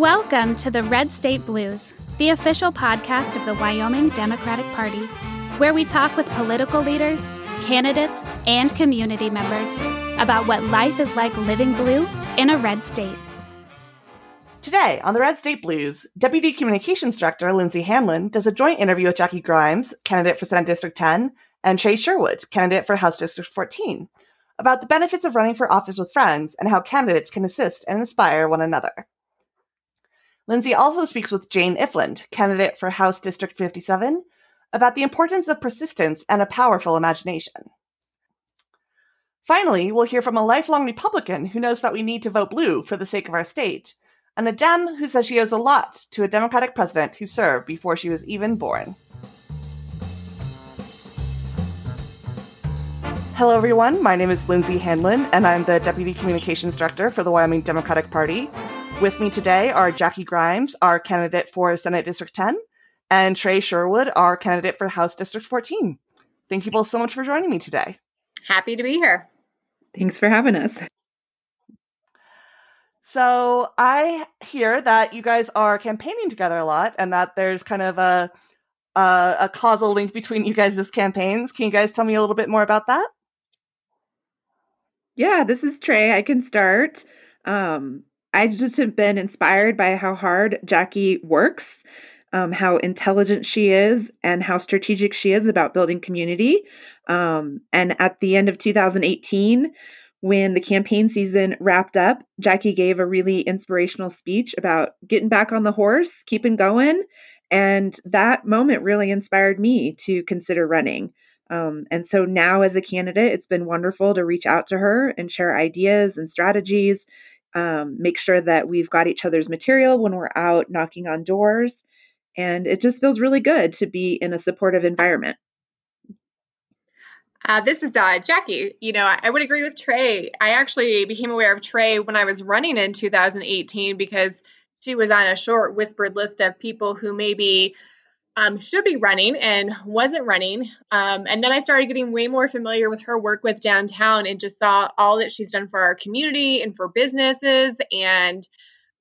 Welcome to the Red State Blues, the official podcast of the Wyoming Democratic Party, where we talk with political leaders, candidates, and community members about what life is like living blue in a red state. Today on the Red State Blues, Deputy Communications Director Lindsey Hanlon does a joint interview with Jackie Grimes, candidate for Senate District 10, and Trey Sherwood, candidate for House District 14, about the benefits of running for office with friends and how candidates can assist and inspire one another. Lindsey also speaks with Jane Ifland, candidate for House District 57, about the importance of persistence and a powerful imagination. Finally, we'll hear from a lifelong Republican who knows that we need to vote blue for the sake of our state, and a Dem who says she owes a lot to a Democratic president who served before she was even born. Hello, everyone. My name is Lindsey Hanlon, and I'm the Deputy Communications Director for the Wyoming Democratic Party. With me today are Jackie Grimes, our candidate for Senate District 10, and Trey Sherwood, our candidate for House District 14. Thank you both so much for joining me today. Happy to be here. Thanks for having us. So, I hear that you guys are campaigning together a lot and that there's kind of a a, a causal link between you guys' campaigns. Can you guys tell me a little bit more about that? Yeah, this is Trey. I can start. Um, I just have been inspired by how hard Jackie works, um, how intelligent she is, and how strategic she is about building community. Um, and at the end of 2018, when the campaign season wrapped up, Jackie gave a really inspirational speech about getting back on the horse, keeping going. And that moment really inspired me to consider running. Um, and so now, as a candidate, it's been wonderful to reach out to her and share ideas and strategies um, make sure that we've got each other's material when we're out knocking on doors. And it just feels really good to be in a supportive environment. Uh, this is uh, Jackie. You know, I, I, would agree with Trey. I actually became aware of Trey when I was running in 2018 because she was on a short whispered list of people who maybe um, should be running and wasn't running. Um, and then I started getting way more familiar with her work with downtown and just saw all that she's done for our community and for businesses. And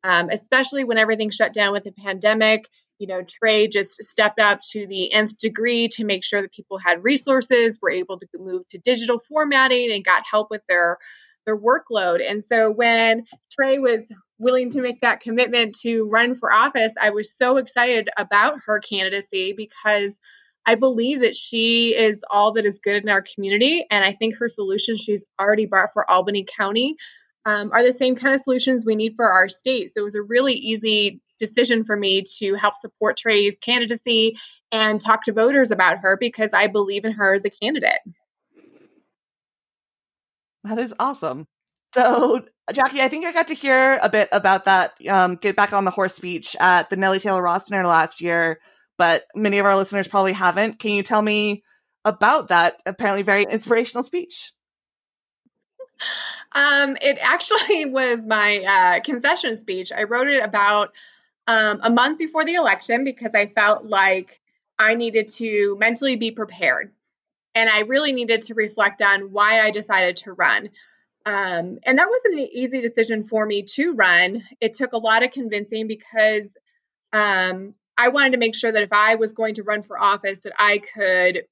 um, especially when everything shut down with the pandemic, you know, Trey just stepped up to the nth degree to make sure that people had resources, were able to move to digital formatting, and got help with their their workload. And so when Trey was willing to make that commitment to run for office, I was so excited about her candidacy because I believe that she is all that is good in our community. And I think her solutions she's already brought for Albany County um, are the same kind of solutions we need for our state. So it was a really easy decision for me to help support Trey's candidacy and talk to voters about her because I believe in her as a candidate. That is awesome. So, Jackie, I think I got to hear a bit about that um, get back on the horse speech at the Nellie Tayloe Ross dinner last year, but many of our listeners probably haven't. Can you tell me about that apparently very inspirational speech? Um, it actually was my uh, concession speech. I wrote it about um, a month before the election because I felt like I needed to mentally be prepared. And I really needed to reflect on why I decided to run. Um, and that wasn't an easy decision for me to run. It took a lot of convincing because um, I wanted to make sure that if I was going to run for office, that I could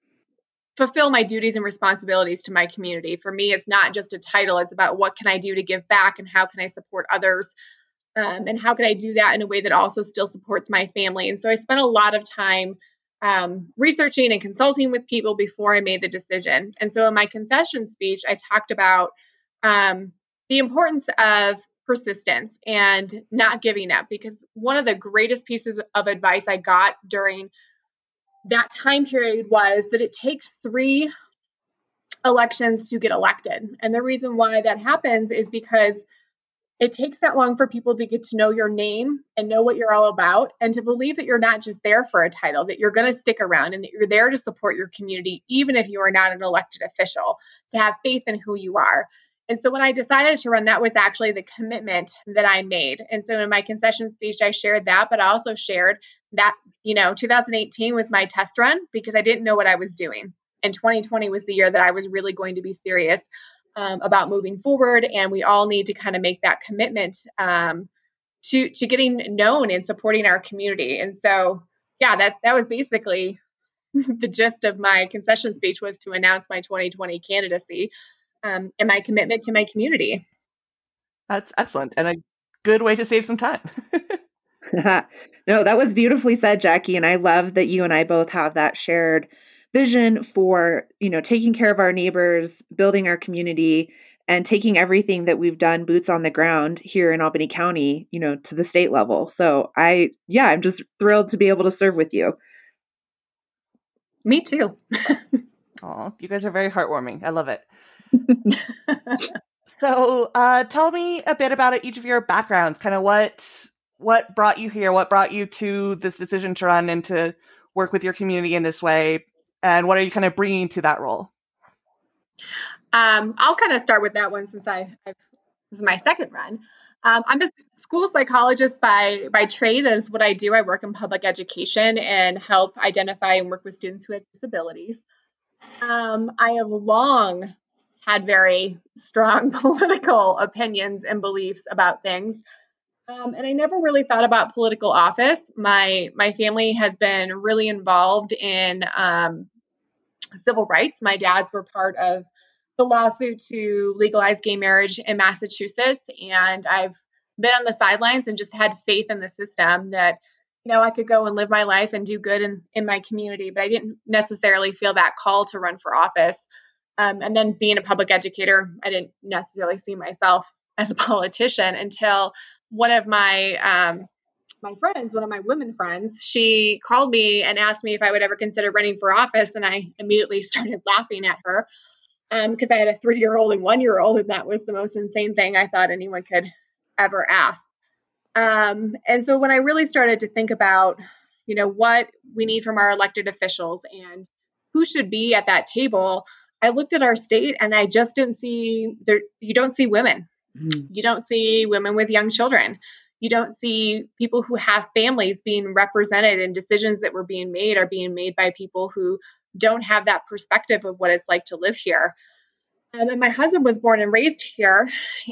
fulfill my duties and responsibilities to my community. For me, it's not just a title; it's about what can I do to give back and how can I support others, um, and how can I do that in a way that also still supports my family. And so I spent a lot of time um, researching and consulting with people before I made the decision. And so in my concession speech, I talked about um, the importance of persistence and not giving up because one of the greatest pieces of advice I got during that time period was that it takes three elections to get elected. And the reason why that happens is because it takes that long for people to get to know your name and know what you're all about and to believe that you're not just there for a title, that you're going to stick around and that you're there to support your community, even if you are not an elected official, to have faith in who you are. And so when I decided to run, that was actually the commitment that I made. And so in my concession speech, I shared that, but I also shared that, you know, 2018 was my test run because I didn't know what I was doing. And 2020 was the year that I was really going to be serious um, about moving forward. And we all need to kind of make that commitment um, to to getting known and supporting our community. And so, yeah, that that was basically the gist of my concession speech was to announce my 2020 candidacy um, and my commitment to my community. That's excellent and a good way to save some time. no, that was beautifully said, Jackie. And I love that you and I both have that shared vision for, you know, taking care of our neighbors, building our community, and taking everything that we've done boots on the ground here in Albany County, you know, to the state level. So I, yeah, I'm just thrilled to be able to serve with you. Me too. Oh, you guys are very heartwarming. I love it. so, uh, tell me a bit about each of your backgrounds. Kind of what what brought you here? What brought you to this decision to run and to work with your community in this way? And what are you kind of bringing to that role? Um, I'll kind of start with that one since I, I've, this is my second run. Um, I'm a school psychologist by by trade. Is what I do. I work in public education and help identify and work with students who have disabilities. Um, I have long had very strong political opinions and beliefs about things. Um, and I never really thought about political office. My my family has been really involved in um, civil rights. My dads were part of the lawsuit to legalize gay marriage in Massachusetts, and I've been on the sidelines and just had faith in the system that you know I could go and live my life and do good in in my community. But I didn't necessarily feel that call to run for office. Um, and then being a public educator, I didn't necessarily see myself as a politician until one of my um, my friends, one of my women friends, she called me and asked me if I would ever consider running for office, and I immediately started laughing at her because um, I had a three year old and one year old, and that was the most insane thing I thought anyone could ever ask. Um, and so when I really started to think about, you know, what we need from our elected officials and who should be at that table, I looked at our state and I just didn't see there. You don't see women Mm-hmm. You don't see women with young children. You don't see people who have families being represented and decisions that were being made are being made by people who don't have that perspective of what it's like to live here. And my husband was born and raised here,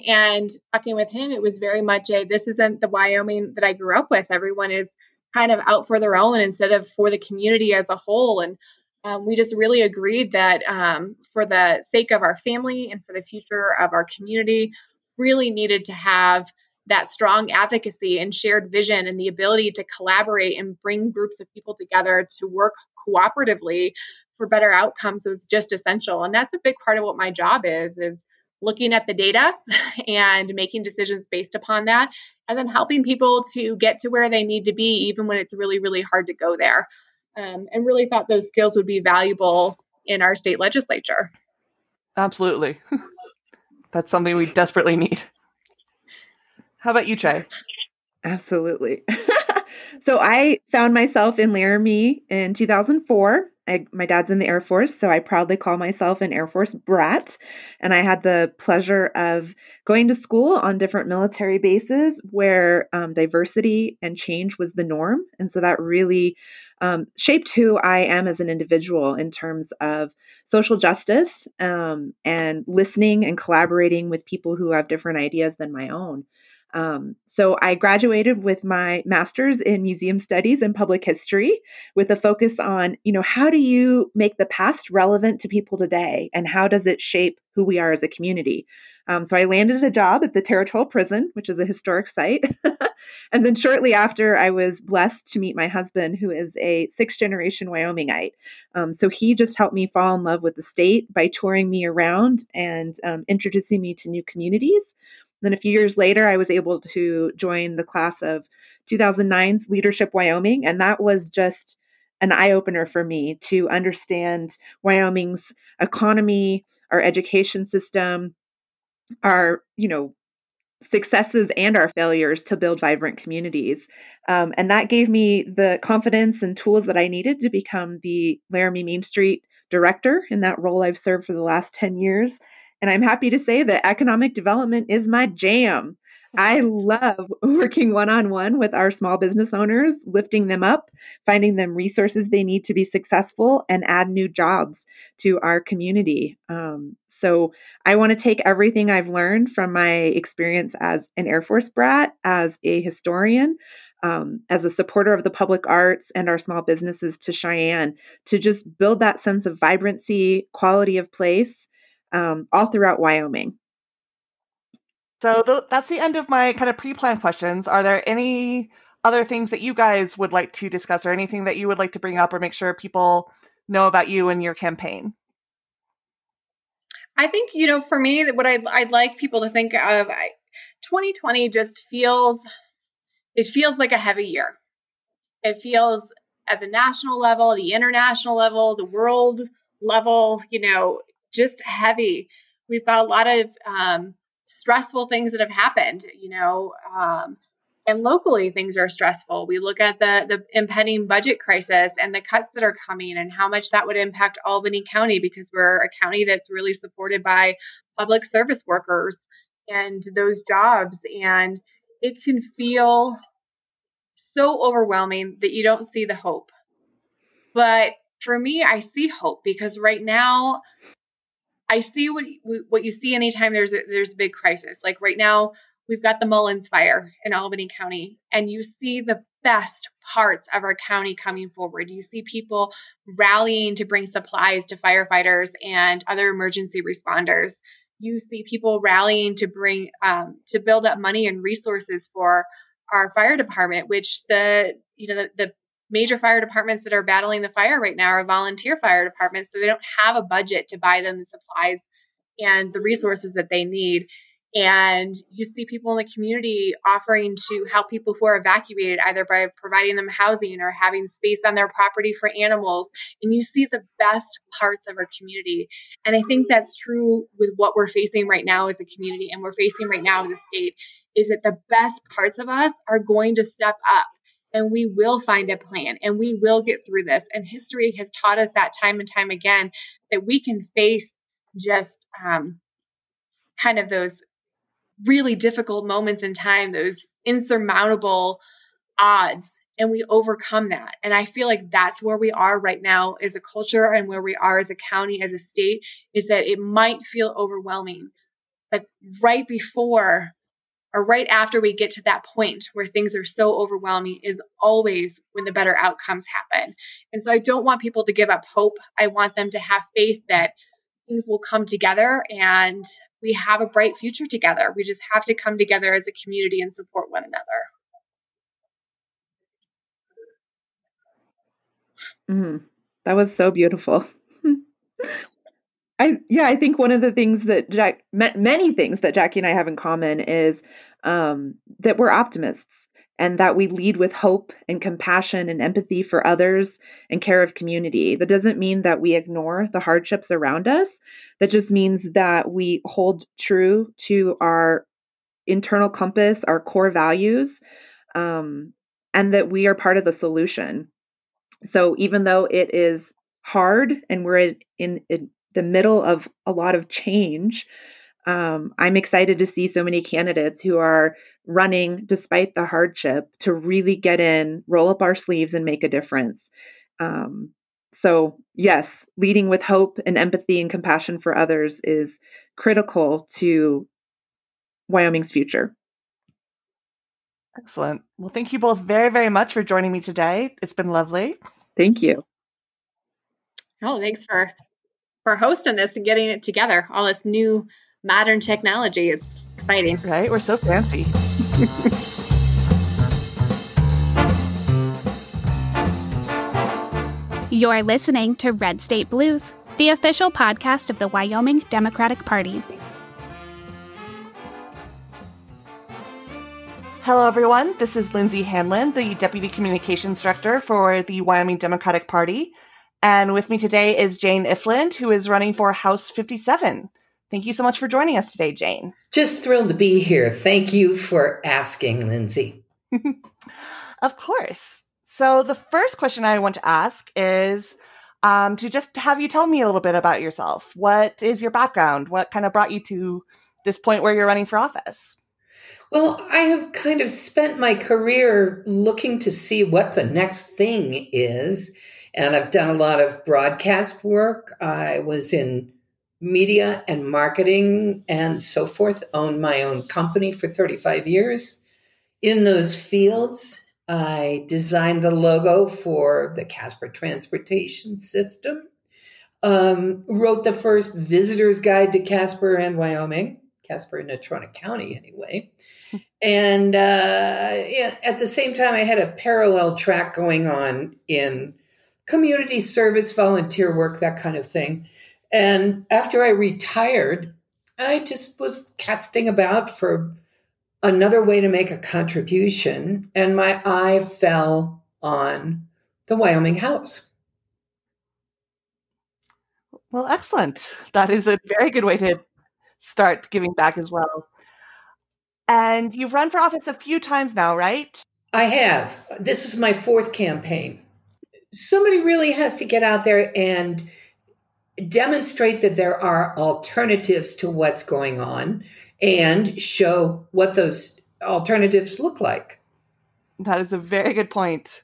and talking with him, it was very much a this isn't the Wyoming that I grew up with. Everyone is kind of out for their own instead of for the community as a whole. And um, we just really agreed that um, for the sake of our family and for the future of our community, really needed to have that strong advocacy and shared vision and the ability to collaborate and bring groups of people together to work cooperatively for better outcomes was just essential. And that's a big part of what my job is is looking at the data and making decisions based upon that and then helping people to get to where they need to be even when it's really really hard to go there. Um, and really thought those skills would be valuable in our state legislature. Absolutely That's something we desperately need. How about you, Trey? Absolutely. so I found myself in Laramie in 2004. I, my dad's in the Air Force, so I proudly call myself an Air Force brat. And I had the pleasure of going to school on different military bases where um, diversity and change was the norm. And so that really um, shaped who I am as an individual in terms of social justice um, and listening and collaborating with people who have different ideas than my own. Um, so I graduated with my master's in museum studies and public history with a focus on, you know, how do you make the past relevant to people today and how does it shape who we are as a community? Um, so I landed a job at the Territorial Prison, which is a historic site. and then shortly after, I was blessed to meet my husband, who is a sixth generation Wyomingite. Um, so he just helped me fall in love with the state by touring me around and um, introducing me to new communities. Then a few years later, I was able to join the class of 2009's Leadership Wyoming, and that was just an eye opener for me to understand Wyoming's economy, our education system, our you know successes and our failures to build vibrant communities. Um, and that gave me the confidence and tools that I needed to become the Laramie Main Street director. In that role, I've served for the last 10 years. And I'm happy to say that economic development is my jam. I love working one on one with our small business owners, lifting them up, finding them resources they need to be successful, and add new jobs to our community. Um, so I want to take everything I've learned from my experience as an Air Force brat, as a historian, um, as a supporter of the public arts and our small businesses to Cheyenne to just build that sense of vibrancy, quality of place um, all throughout Wyoming. So th- that's the end of my kind of pre-planned questions. Are there any other things that you guys would like to discuss, or anything that you would like to bring up, or make sure people know about you and your campaign? I think you know, for me, what I'd, I'd like people to think of, I, 2020 just feels it feels like a heavy year. It feels at the national level, the international level, the world level, you know, just heavy. We've got a lot of um, stressful things that have happened, you know, um, and locally things are stressful. We look at the the impending budget crisis and the cuts that are coming and how much that would impact Albany County because we're a county that's really supported by public service workers and those jobs and it can feel so overwhelming that you don't see the hope. But for me, I see hope because right now I see what what you see anytime there's a, there's a big crisis. Like right now, we've got the Mullins fire in Albany County, and you see the best parts of our county coming forward. You see people rallying to bring supplies to firefighters and other emergency responders. You see people rallying to bring um, to build up money and resources for our fire department, which the you know the, the major fire departments that are battling the fire right now are volunteer fire departments, so they don't have a budget to buy them the supplies and the resources that they need. And you see people in the community offering to help people who are evacuated, either by providing them housing or having space on their property for animals. And you see the best parts of our community. And I think that's true with what we're facing right now as a community and we're facing right now as a state is that the best parts of us are going to step up and we will find a plan and we will get through this. And history has taught us that time and time again that we can face just um, kind of those really difficult moments in time, those insurmountable odds, and we overcome that. And I feel like that's where we are right now as a culture and where we are as a county, as a state, is that it might feel overwhelming. But right before or right after we get to that point where things are so overwhelming is always when the better outcomes happen. And so I don't want people to give up hope. I want them to have faith that things will come together and we have a bright future together. We just have to come together as a community and support one another. Mm, that was so beautiful. I yeah, I think one of the things that Jack many things that Jackie and I have in common is um, that we're optimists and that we lead with hope and compassion and empathy for others and care of community. That doesn't mean that we ignore the hardships around us. That just means that we hold true to our internal compass, our core values, um, and that we are part of the solution. So even though it is hard and we're in, in, in the middle of a lot of change, um, I'm excited to see so many candidates who are running despite the hardship to really get in, roll up our sleeves, and make a difference. Um, so, yes, leading with hope and empathy and compassion for others is critical to Wyoming's future. Excellent. Well, thank you both very, very much for joining me today. It's been lovely. Thank you. Oh, thanks for for hosting this and getting it together. All this new modern technology is exciting. Right? We're so fancy. You're listening to Red State Blues, the official podcast of the Wyoming Democratic Party. Hello, everyone. This is Lindsey Hanlon, the Deputy Communications Director for the Wyoming Democratic Party. And with me today is Jane Ifland, who is running for House 57. Thank you so much for joining us today, Jane. Just thrilled to be here. Thank you for asking, Lindsey. of course. So, the first question I want to ask is um, to just have you tell me a little bit about yourself. What is your background? What kind of brought you to this point where you're running for office? Well, I have kind of spent my career looking to see what the next thing is. And I've done a lot of broadcast work. I was in media and marketing and so forth, owned my own company for 35 years. In those fields, I designed the logo for the Casper Transportation System, um, wrote the first visitor's guide to Casper and Wyoming, Casper and Natrona County, anyway. And uh, yeah, at the same time, I had a parallel track going on in community service, volunteer work, that kind of thing. And after I retired, I just was casting about for another way to make a contribution, and my eye fell on the Wyoming House. Well, excellent. That is a very good way to start giving back as well. And you've run for office a few times now, right? I have. This is my fourth campaign. Somebody really has to get out there and demonstrate that there are alternatives to what's going on and show what those alternatives look like. That is a very good point.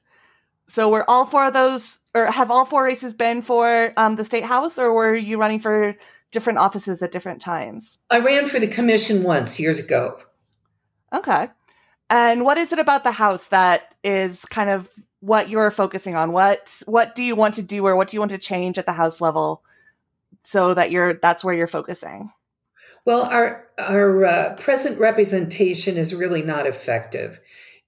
So, were all four of those, or have all four races been for um, the state house, or were you running for different offices at different times? I ran for the commission once years ago. Okay. And what is it about the house that is kind of what you're focusing on? What what do you want to do or what do you want to change at the house level so that you're that's where you're focusing? Well, our our uh, present representation is really not effective.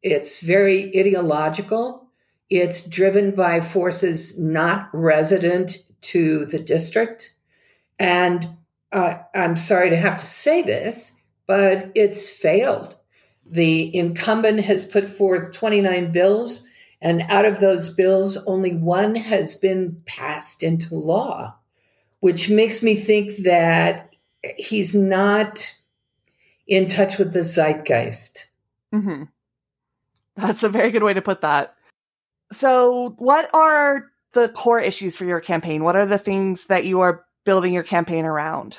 It's very ideological. It's driven by forces not resident to the district, and uh, I'm sorry to have to say this, but it's failed. The incumbent has put forth 29 bills, and out of those bills, only one has been passed into law, which makes me think that he's not in touch with the zeitgeist. Mm-hmm. That's a very good way to put that. So, what are the core issues for your campaign? What are the things that you are building your campaign around?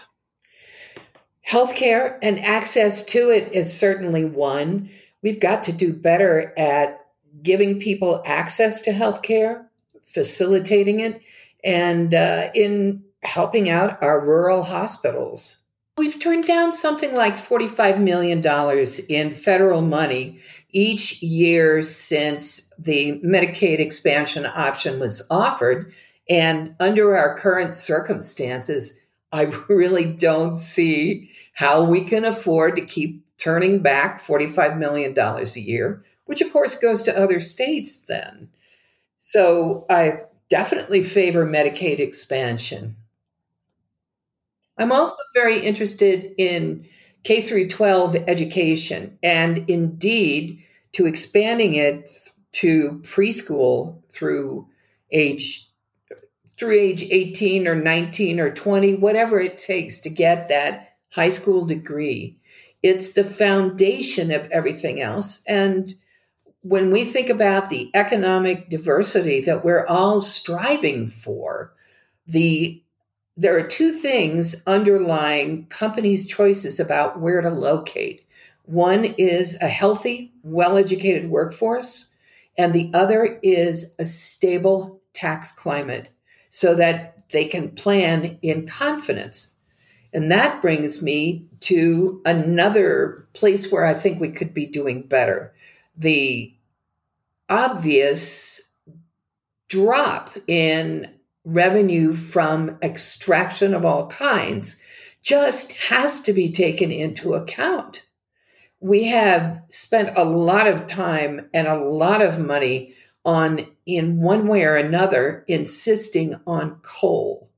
Healthcare and access to it is certainly one. We've got to do better at giving people access to healthcare, facilitating it, and uh, in helping out our rural hospitals. We've turned down something like $45 million in federal money each year since the Medicaid expansion option was offered. And under our current circumstances, I really don't see how we can afford to keep turning back $45 million a year, which of course goes to other states then. So I definitely favor Medicaid expansion. I'm also very interested in K through 12 education and indeed to expanding it to preschool through age through age 18 or 19 or 20 whatever it takes to get that high school degree. It's the foundation of everything else. And when we think about the economic diversity that we're all striving for, the there are two things underlying companies' choices about where to locate. One is a healthy, well educated workforce, and the other is a stable tax climate so that they can plan in confidence. And that brings me to another place where I think we could be doing better. The obvious drop in revenue from extraction of all kinds just has to be taken into account. We have spent a lot of time and a lot of money on, in one way or another, insisting on coal.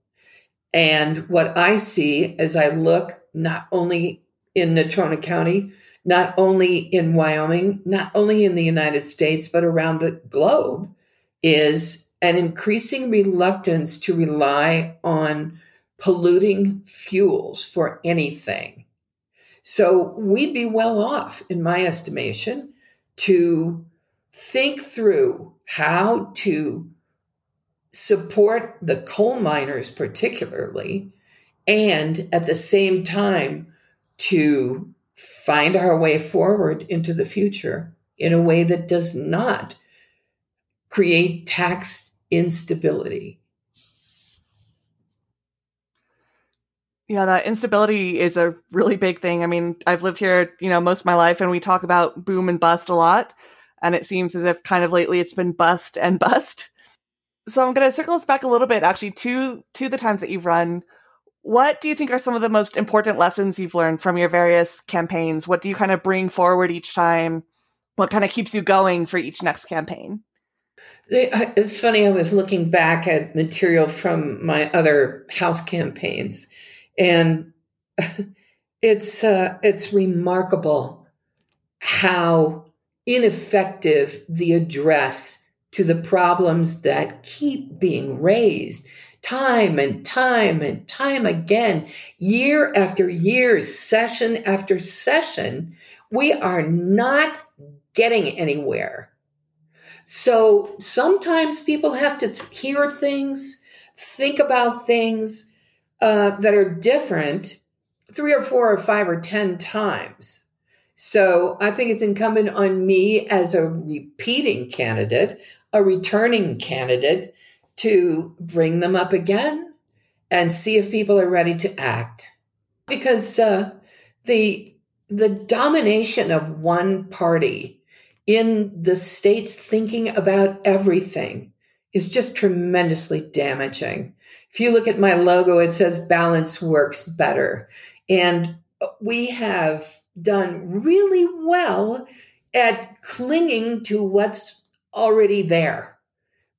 And what I see as I look not only in Natrona County, not only in Wyoming, not only in the United States, but around the globe, is an increasing reluctance to rely on polluting fuels for anything. So we'd be well off, in my estimation, to think through how to support the coal miners, particularly, and at the same time to find our way forward into the future in a way that does not create tax instability. Yeah, that instability is a really big thing. I mean, I've lived here, you know, most of my life and we talk about boom and bust a lot. And it seems as if kind of lately it's been bust and bust. So I'm going to circle us back a little bit actually to to the times that you've run. What do you think are some of the most important lessons you've learned from your various campaigns? What do you kind of bring forward each time? What kind of keeps you going for each next campaign? It's funny, I was looking back at material from my other House campaigns, and it's uh, it's remarkable how ineffective the address to the problems that keep being raised time and time and time again, year after year, session after session, we are not getting anywhere. So sometimes people have to hear things, think about things uh, that are different three or four or five or 10 times. So I think it's incumbent on me as a repeating candidate, a returning candidate, to bring them up again and see if people are ready to act. Because uh, the the domination of one party in the states thinking about everything is just tremendously damaging. If you look at my logo, it says balance works better. And we have done really well at clinging to what's already there.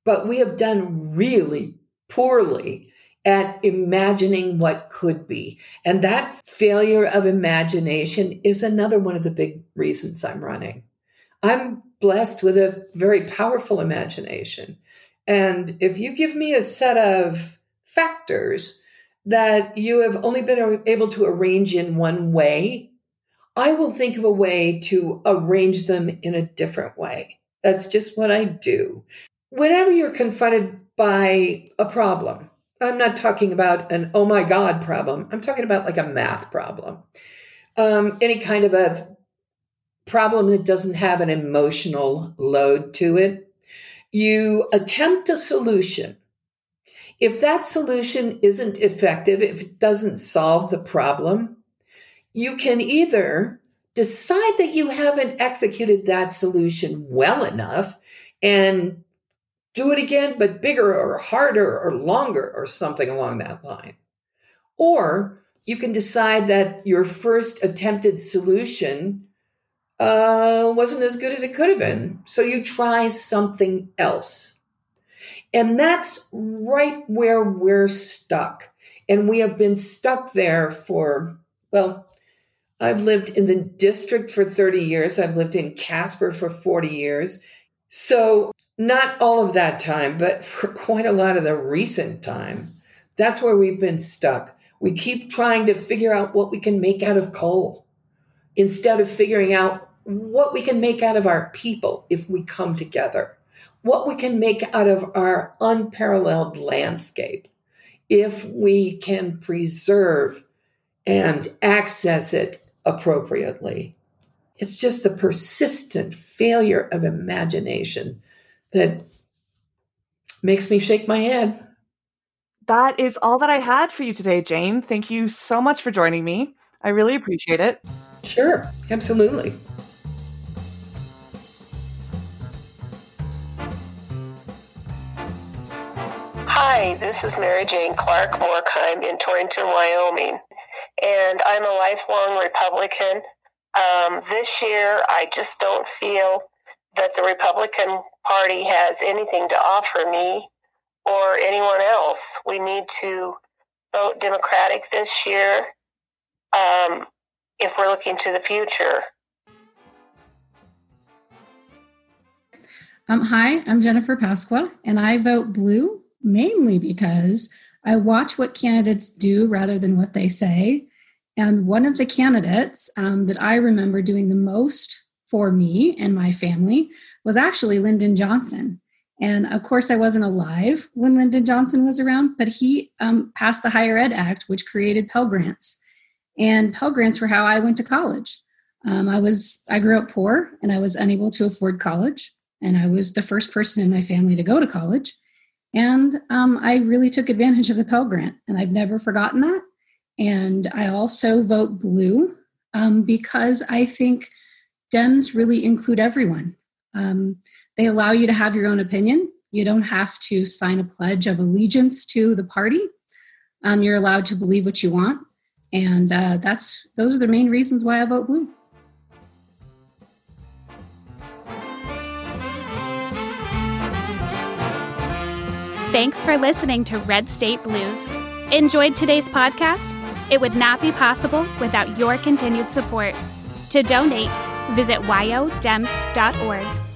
But we have done really poorly at imagining what could be. And that failure of imagination is another one of the big reasons I'm running. I'm blessed with a very powerful imagination. And if you give me a set of factors that you have only been able to arrange in one way, I will think of a way to arrange them in a different way. That's just what I do. Whenever you're confronted by a problem, I'm not talking about an oh my God problem. I'm talking about like a math problem. Um, any kind of a problem that doesn't have an emotional load to it. You attempt a solution. If that solution isn't effective, if it doesn't solve the problem, you can either decide that you haven't executed that solution well enough and do it again, but bigger or harder or longer or something along that line. Or you can decide that your first attempted solution uh, wasn't as good as it could have been. So you try something else. And that's right where we're stuck. And we have been stuck there for, well, I've lived in the district for 30 years. I've lived in Casper for 40 years. So, not all of that time, but for quite a lot of the recent time, that's where we've been stuck. We keep trying to figure out what we can make out of coal instead of figuring out what we can make out of our people if we come together, what we can make out of our unparalleled landscape if we can preserve and access it appropriately. It's just the persistent failure of imagination that makes me shake my head. That is all that I had for you today, Jane. Thank you so much for joining me. I really appreciate it. Sure, absolutely. Hi, this is Mary Jane Clark Morkheim in Torrington, Wyoming and I'm a lifelong Republican. Um, this year, I just don't feel that the Republican Party has anything to offer me or anyone else. We need to vote Democratic this year um, if we're looking to the future. Um, hi, I'm Jennifer Pasqua, and I vote blue mainly because I watch what candidates do rather than what they say. And one of the candidates um, that I remember doing the most for me and my family was actually Lyndon Johnson. And of course, I wasn't alive when Lyndon Johnson was around, but he um, passed the Higher Ed Act, which created Pell Grants. And Pell Grants were how I went to college. Um, I was I grew up poor and I was unable to afford college, and I was the first person in my family to go to college. And um, I really took advantage of the Pell Grant, and I've never forgotten that. And I also vote blue um, because I think Dems really include everyone. Um, they allow you to have your own opinion. You don't have to sign a pledge of allegiance to the party. Um, you're allowed to believe what you want, and uh, that's those are the main reasons why I vote blue. Thanks for listening to Red State Blues. Enjoyed today's podcast? It would not be possible without your continued support. To donate, visit yodems.org.